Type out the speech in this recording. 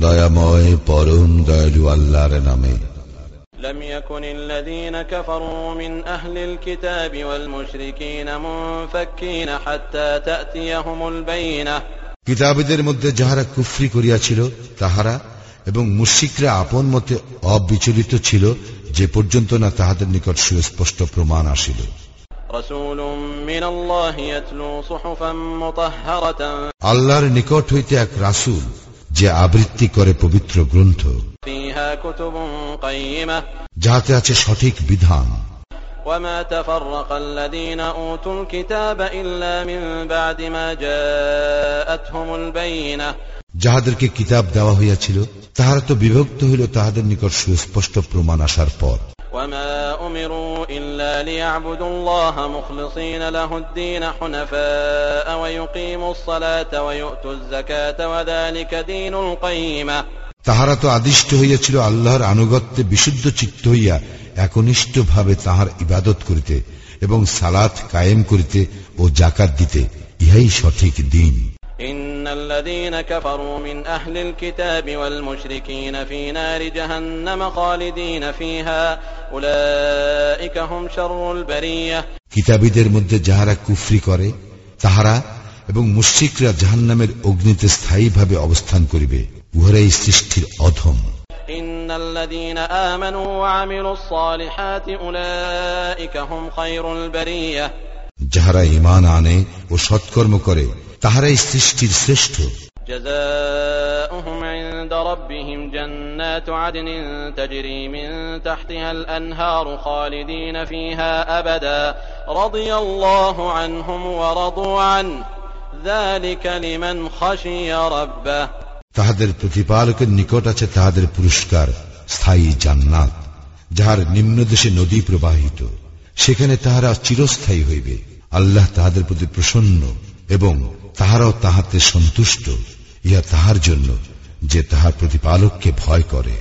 দয়াময় পরম দয়ালু আল্লাহর নামে لم يكن الذين كفروا من أهل الكتاب والمشركين منفكين حتى تأتيهم البينة কিতাবীদের মধ্যে যাহারা কুফরি করিয়াছিল তাহারা এবং মুশিকরা আপন মতে অবিচলিত ছিল যে পর্যন্ত না তাহাদের নিকট সুস্পষ্ট প্রমাণ আসিল رسول من الله يتلو صحفا مطهرة আল্লাহর নিকট হইতে এক রাসূল যে আবৃত্তি করে পবিত্র গ্রন্থ فيها كتب قيمة যাহাতে আছে সঠিক বিধান وما تفرق الذين أوتوا الكتاب إلا من بعد ما جاءتهم البينة যাহাদেরকে কিতাব দেওয়া হইয়াছিল তাহারা তো বিভক্ত হইল তাহাদের নিকট সুস্পষ্ট প্রমাণ আসার পর وما أمروا إلا ليعبدوا الله مخلصين له الدين حنفاء ويقيموا الصلاة ويؤتوا الزكاة وذلك دين القيمة তাহারা তো আদিষ্ট হইয়াছিল আল্লাহর আনুগত্যে বিশুদ্ধ চিত্ত হইয়া একনিষ্ঠ ভাবে তাহার ইবাদত করিতে এবং সালাত কায়েম করিতে ও জাকাত দিতে ইহাই সঠিক দিন إن الذين كفروا من أهل الكتاب والمشركين في نار جهنم خالدين فيها কিতাবীদের মধ্যে যাহারা কুফরি করে তাহারা এবং মুশ্রিকরা জাহান্নামের অগ্নিতে স্থায়ী ভাবে অবস্থান করিবে উহারাই সৃষ্টির অধম। যাহারা ইমান আনে ও সৎকর্ম করে তাহারাই সৃষ্টির শ্রেষ্ঠ। جزاؤهم عند ربهم جنات عدن تجري من تحتها الأنهار خالدين فيها أبدا رضي الله عنهم ورضوا عنه ذلك لمن خشي ربه তাহাদের প্রতিপালকের নিকট আছে তাহাদের পুরস্কার স্থায়ী জান্নাত যাহার নিম্নদেশে নদী প্রবাহিত সেখানে তাহারা চিরস্থায়ী হইবে আল্লাহ তাহাদের প্রতি প্রসন্ন এবং তাহারাও তাহাতে সন্তুষ্ট ইহা তাহার জন্য যে তাহার প্রতিপালককে ভয় করে।